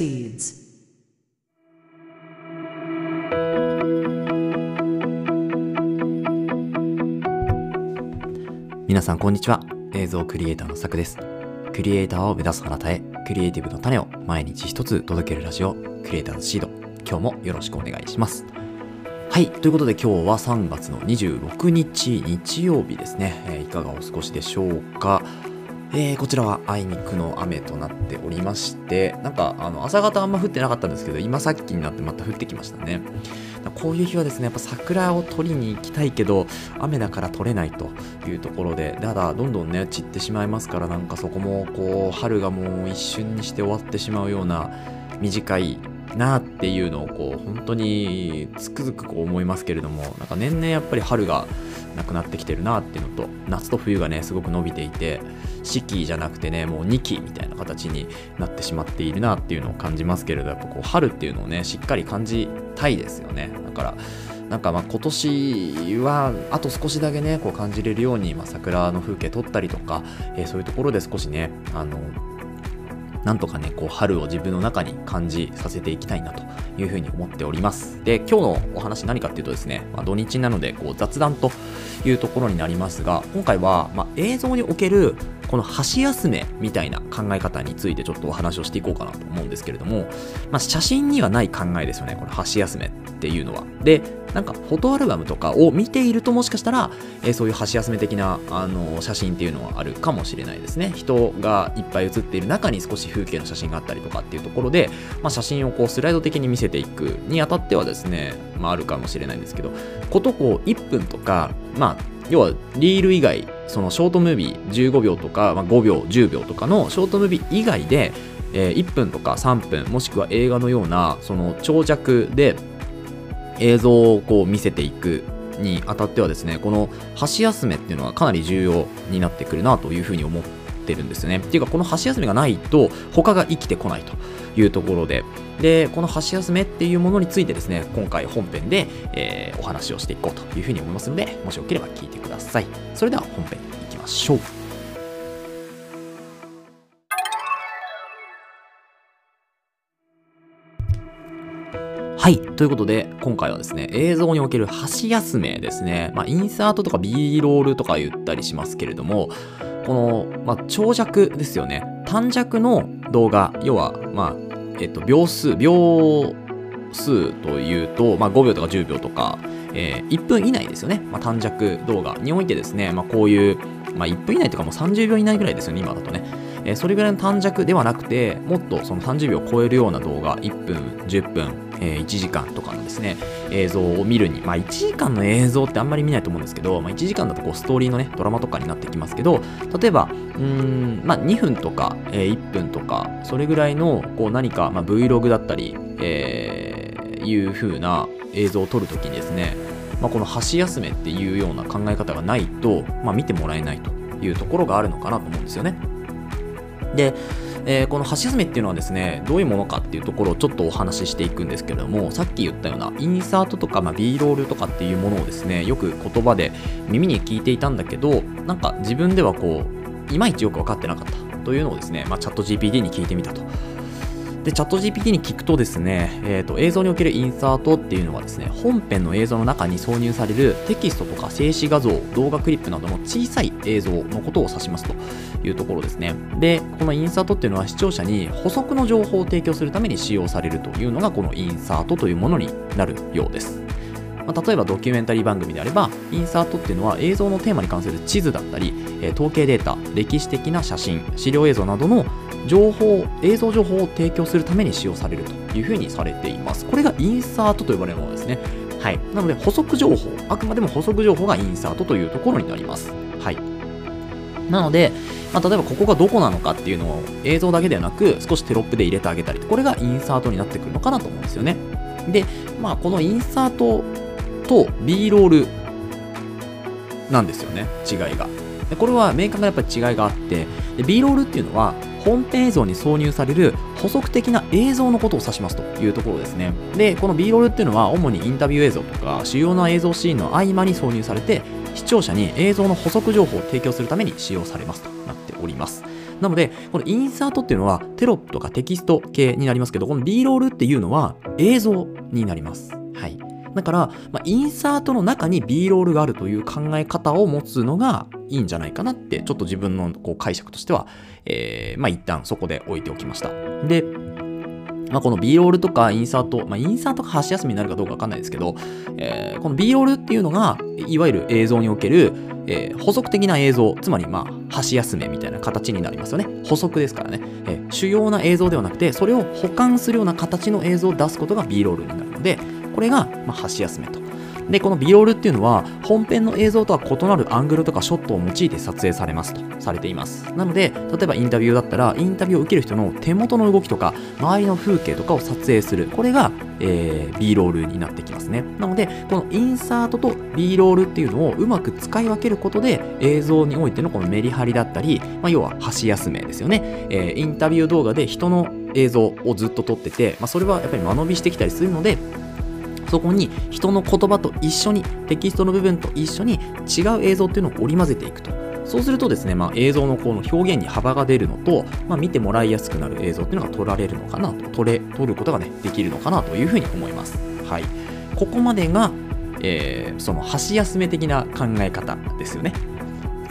proceeds. 皆さんこんにちは映像クリエイターのさくです。クリエイターを目指すあなたへクリエイティブの種を毎日一つ届けるラジオクリエイターズシード。今日もよろしくお願いします。はいということで今日は3月の26日日曜日ですね、えーいかがお過ごしでしょうか？えーこちらはあいにくの雨となっておりましてなんかあの朝方あんま降ってなかったんですけど今さっきになってまた降ってきましたね。こういう日はですねやっぱ桜を取りに行きたいけど雨だから取れないというところでただどんどんね散ってしまいますからなんかそこもこう春がもう一瞬にして終わってしまうような短いなっていうのをこう本当につくづくこう思いますけれどもなんか年々やっぱり春がなくなってきてるなっていうのと夏と冬がねすごく伸びていて四季じゃなくてねもう2季みたいな形になってしまっているなっていうのを感じますけれどやっぱこう春っていうのをねしっかり感じたいですよね。だからなんかまあ今年はあと少しだけねこう感じれるように、まあ、桜の風景撮ったりとか、えーそういうところで少しねあのなんとかね、こう春を自分の中に感じさせていきたいなというふうに思っております。で、今日のお話何かっていうとですね、まあ、土日なのでこう雑談というところになりますが、今回は、まあ、映像におけるこの箸休めみたいな考え方についてちょっとお話をしていこうかなと思うんですけれども、まあ、写真にはない考えですよね、この箸休めっていうのは。で、なんかフォトアルバムとかを見ているともしかしたら、えーそういう箸休め的なあの写真っていうのはあるかもしれないですね。人がいっぱい写っている中に少し風景の写真があったりとかっていうところで、まあ、写真をこうスライド的に見せていくにあたってはですね、まあ、あるかもしれないんですけど、ことこう1分とか、まあ、要はリール以外、そのショートムービー15秒とか、まあ、5秒、10秒とかのショートムービー以外で、えー1分とか3分もしくは映画のようなその長尺で映像をこう見せていくにあたってはですねこの箸休めっていうのはかなり重要になってくるなというふうに思っててるんですよねっていうかこの箸休めがないと他が生きてこないというところででこの箸休めっていうものについてですね今回本編で、えーお話をしていこうというふうに思いますのでもしよければ聞いてくださいそれでは本編いきましょうはい。ということで、今回はですね、映像における箸休めですね。まあ、インサートとか B ロールとか言ったりしますけれども、この、まあ、長尺ですよね。短尺の動画、要は、まあ、えっと、秒数、秒数というと、まあ、5秒とか10秒とか、えー1分以内ですよね。まあ、短尺動画においてですね、まあ、こういう、まあ、1分以内とかもう30秒以内ぐらいですよね、今だとね。えーそれぐらいの短尺ではなくて、もっとその30秒を超えるような動画、1分、10分、えー1時間とかのですね、映像を見るに、まあ1時間の映像ってあんまり見ないと思うんですけど、まあ1時間だとこうストーリーのね、ドラマとかになってきますけど、例えば、うん、まあ2分とか、えー1分とか、それぐらいのこう何か、まあ、Vlog だったり、えーいう風な映像を撮るときにですね、まあ、この箸休めっていうような考え方がないと、まあ、見てもらえないというところがあるのかなと思うんですよね。で、えーこの箸休めっていうのはですね、どういうものかっていうところをちょっとお話ししていくんですけれども、さっき言ったようなインサートとか、まあ、B ロールとかっていうものをですね、よく言葉で耳に聞いていたんだけど、なんか自分ではこう、いまいちよく分かってなかったというのをですね、まあ、チャット GPT に聞いてみたと。で、チャット GPT に聞くとですね、えーと、映像におけるインサートっていうのはですね、本編の映像の中に挿入されるテキストとか静止画像、動画クリップなどの小さい映像のことを指しますというところですね。で、このインサートっていうのは視聴者に補足の情報を提供するために使用されるというのがこのインサートというものになるようです。まあ、例えばドキュメンタリー番組であれば、インサートっていうのは映像のテーマに関する地図だったり、えー統計データ、歴史的な写真、資料映像などの情報、映像情報を提供するために使用されるというふうにされています。これがインサートと呼ばれるものですね。はい。なので補足情報、あくまでも補足情報がインサートというところになります。はい。なので、まあ、例えばここがどこなのかっていうのを映像だけではなく少しテロップで入れてあげたりこれがインサートになってくるのかなと思うんですよねで、まあ、このインサートと B ロールなんですよね違いがでこれは明確なやっぱり違いがあってで B ロールっていうのは本編映像に挿入される補足的な映像のことを指しますというところですねでこの B ロールっていうのは主にインタビュー映像とか主要な映像シーンの合間に挿入されて視聴者に映像の補足情報を提供するために使用されますとなっておりますなので、このインサートっていうのはテロップとかテキスト系になりますけど、この B ロールっていうのは映像になります。だから、まあ、インサートの中に B ロールがあるという考え方を持つのがいいんじゃないかなって、ちょっと自分のこう解釈としては、えー、まあ一旦そこで置いておきました。で、まあ、この B ロールとかインサート、まあ、インサートが箸休みになるかどうかわかんないですけど、えー、この B ロールっていうのが、いわゆる映像における、えー、補足的な映像、つまり、まあ、箸休めみたいな形になりますよね。補足ですからね、えー、主要な映像ではなくて、それを保管するような形の映像を出すことが B ロールになるので、これが、まあ、箸休めと。で、この B ロールっていうのは、本編の映像とは異なるアングルとかショットを用いて撮影されますとされています。なので、例えばインタビューだったら、インタビューを受ける人の手元の動きとか、周りの風景とかを撮影する。これが、えー、B ロールになってきますね。なので、このインサートと B ロールっていうのをうまく使い分けることで、映像においてのこのメリハリだったり、まあ、要は箸休めですよね。えー、インタビュー動画で人の映像をずっと撮ってて、まあ、それはやっぱり間延びしてきたりするので、そこに人の言葉と一緒にテキストの部分と一緒に違う映像っていうのを織り交ぜていくと。そうするとですね、まあ、映像のこの表現に幅が出るのと、まあ、見てもらいやすくなる映像っていうのが撮られるのかなと。撮れ撮ることがねできるのかなというふうに思います。はい。ここまでが、えー、その箸休め的な考え方ですよね。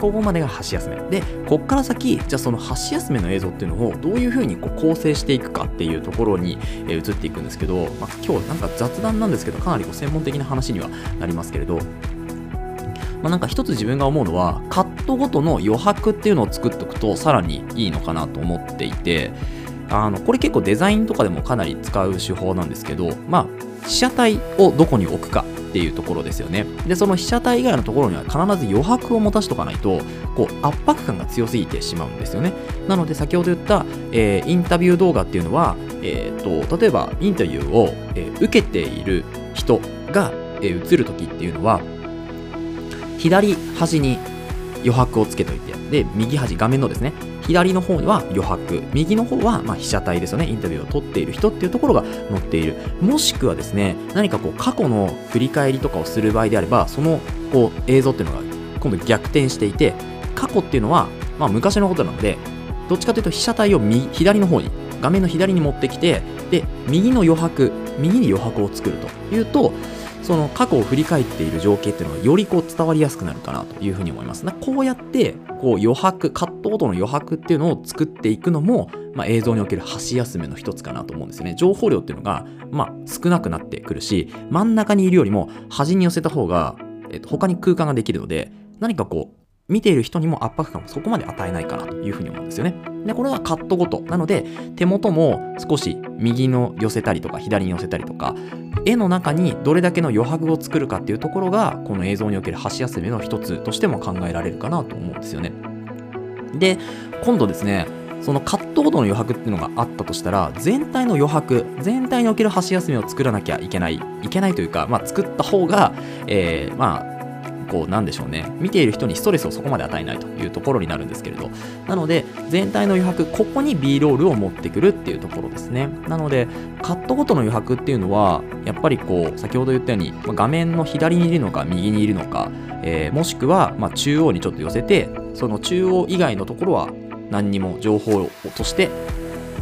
ここまでが箸休め。で、こっから先、じゃあその箸休めの映像っていうのをどういうふうにこう構成していくかっていうところに、え移っていくんですけど、まあ、今日なんか雑談なんですけど、かなりこう専門的な話にはなりますけれど、まあ、なんか一つ自分が思うのは、カットごとの余白っていうのを作っておくとさらにいいのかなと思っていて、あの、これ結構デザインとかでもかなり使う手法なんですけど、まあ、被写体をどこに置くかっていうところですよね。で、その被写体以外のところには必ず余白を持たしとかないと、こう、圧迫感が強すぎてしまうんですよね。なので、先ほど言った、えー、インタビュー動画っていうのは、えー、と、例えば、インタビューを、えー、受けている人が、えー、映るときっていうのは、左端に余白をつけといて、で、右端、画面のですね、左の方には余白、右の方はま被写体ですよね、インタビューを撮っている人っていうところが載っている。もしくはですね、何かこう過去の振り返りとかをする場合であれば、そのこう映像っていうのが今度逆転していて、過去っていうのは、ま、昔のことなので、どっちかというと被写体を右左の方に、画面の左に持ってきて、で、右の余白、右に余白を作るというと、その過去を振り返っている情景っていうのがよりこう伝わりやすくなるかなというふうに思います。こうやってこう余白、カットごとの余白っていうのを作っていくのも、まあ、映像における箸休めの一つかなと思うんですよね。情報量っていうのが、まあ、少なくなってくるし、真ん中にいるよりも端に寄せた方が、えっと、他に空間ができるので、何かこう、見ている人にも圧迫感をそこまで与えないかなというふうに思うんですよね。で、これはカットごと。なので、手元も少し右の寄せたりとか、左に寄せたりとか、絵の中にどれだけの余白を作るかっていうところが、この映像における箸休めの一つとしても考えられるかなと思うんですよね。で、今度ですね、そのカットごとの余白っていうのがあったとしたら、全体の余白、全体における箸休めを作らなきゃいけない、いけないというか、まあ、作った方が、えー、まあ、こうなんでしょうね。見ている人にストレスをそこまで与えないというところになるんですけれど。なので全体の余白ここに B ロールを持ってくるっていうところですね。なのでカットごとの余白っていうのはやっぱりこう先ほど言ったように画面の左にいるのか右にいるのか、えー、もしくはま中央にちょっと寄せてその中央以外のところは何にも情報として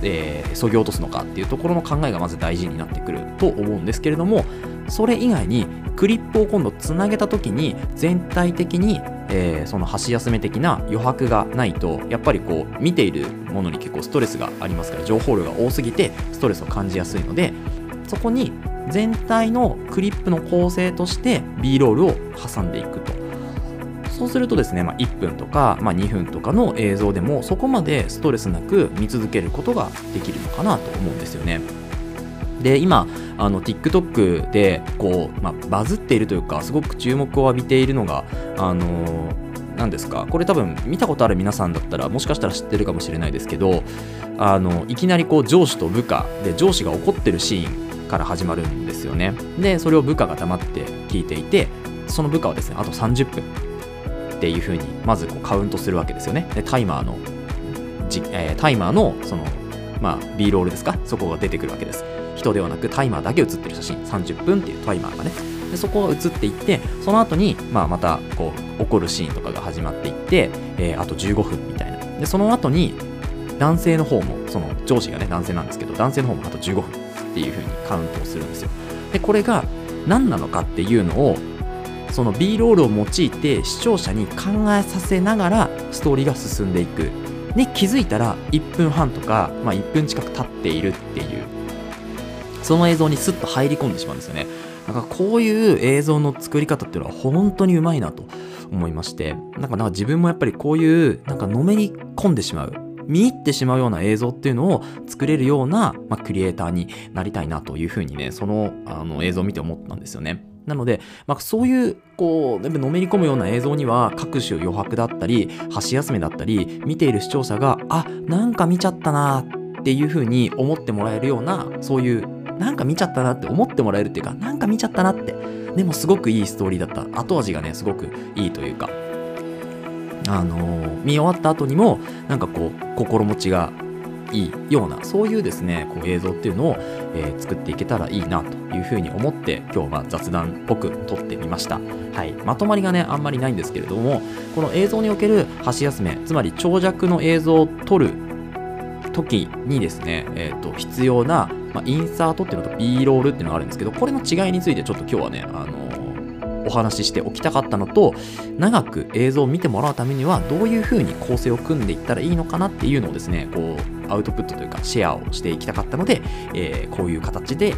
えー、そぎ落とすのかっていうところの考えがまず大事になってくると思うんですけれどもそれ以外にクリップを今度つなげた時に全体的に、えー、その箸休め的な余白がないとやっぱりこう見ているものに結構ストレスがありますから情報量が多すぎてストレスを感じやすいのでそこに全体のクリップの構成として B ロールを挟んでいくとそうするとですね、まあ、1分とか、まあ、2分とかの映像でもそこまでストレスなく見続けることができるのかなと思うんですよね。で今あの TikTok でこう、まあ、バズっているというかすごく注目を浴びているのがあの何ですかこれ多分見たことある皆さんだったらもしかしたら知ってるかもしれないですけどあのいきなりこう上司と部下で上司が怒ってるシーンから始まるんですよね。でそれを部下が黙って聞いていてその部下はですねあと30分っていうふうにまずこうカウントするわけですよね。でタイマーのじ、えー、タイマーのそのまあ B ロールですか？そこが出てくるわけです。人ではなくタイマーだけ映ってる写真30分っていうタイマーがねでそこが映っていってその後に、まあ、またこう起こるシーンとかが始まっていって、えー、あと15分みたいなでその後に男性の方も、その上司がね、男性なんですけど、男性の方もあと15分っていう風にカウントをするんですよ。で、これが何なのかっていうのを、その B ロールを用いて視聴者に考えさせながらストーリーが進んでいく。で、気づいたら1分半とか、まあ1分近く経っているっていう、その映像にスッと入り込んでしまうんですよね。なんかこういう映像の作り方っていうのは本当にうまいなと思いまして、なんかなんか自分もやっぱりこういうなんかのめり込んでしまう、見入ってしまうような映像っていうのを作れるような、まあ、クリエイターになりたいなというふうにね、そのあの映像を見て思ったんですよね。なので、まあ、そういう、こう、やっぱのめり込むような映像には、各種余白だったり、箸休めだったり、見ている視聴者が、あ、なんか見ちゃったなっていうふうに思ってもらえるような、そういうなんか見ちゃったなって思ってもらえるっていうか、なんか見ちゃったなって。でもすごくいいストーリーだった。後味がね、すごくいいというか、あのー、見終わった後にも、なんかこう、心持ちがいいような、そういうですね、こう映像っていうのを、えー、作っていけたらいいなというふうに思って、今日は雑談っぽく撮ってみました。はい。まとまりがね、あんまりないんですけれども、この映像における箸休め、つまり長尺の映像を撮る時にですね、えっ、ー、と、必要な、まあ、インサートっていうのと B ロールっていうのがあるんですけど、これの違いについてちょっと今日はね、あの、お話ししておきたかったのと、長く映像を見てもらうためには、どういうふうに構成を組んでいったらいいのかなっていうのをですね、こう、アウトプットというか、シェアをしていきたかったので、えー、こういう形で、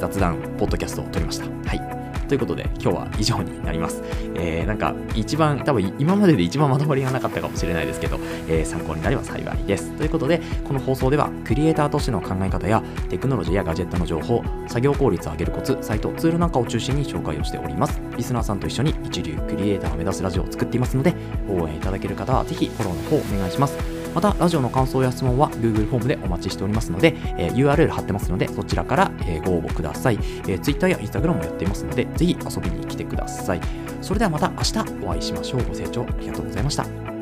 雑談、ポッドキャストを撮りました。はい。ということで、今日は以上になります。えー、なんか、一番、多分今までで一番まとまりがなかったかもしれないですけど、えー、参考になれば幸いです。ということで、この放送では、クリエイターとしての考え方や、テクノロジーやガジェットの情報、作業効率を上げるコツ、サイト、ツールなんかを中心に紹介をしております。リスナーさんと一緒に一流クリエイターを目指すラジオを作っていますので、応援いただける方はぜひフォローの方お願いします。また、ラジオの感想や質問は Google フォームでお待ちしておりますので、えー、URL 貼ってますので、そちらから、え、ご応募ください、え。Twitter や Instagram もやっていますので、ぜひ遊びに来てください。それではまた明日お会いしましょう。ご清聴ありがとうございました。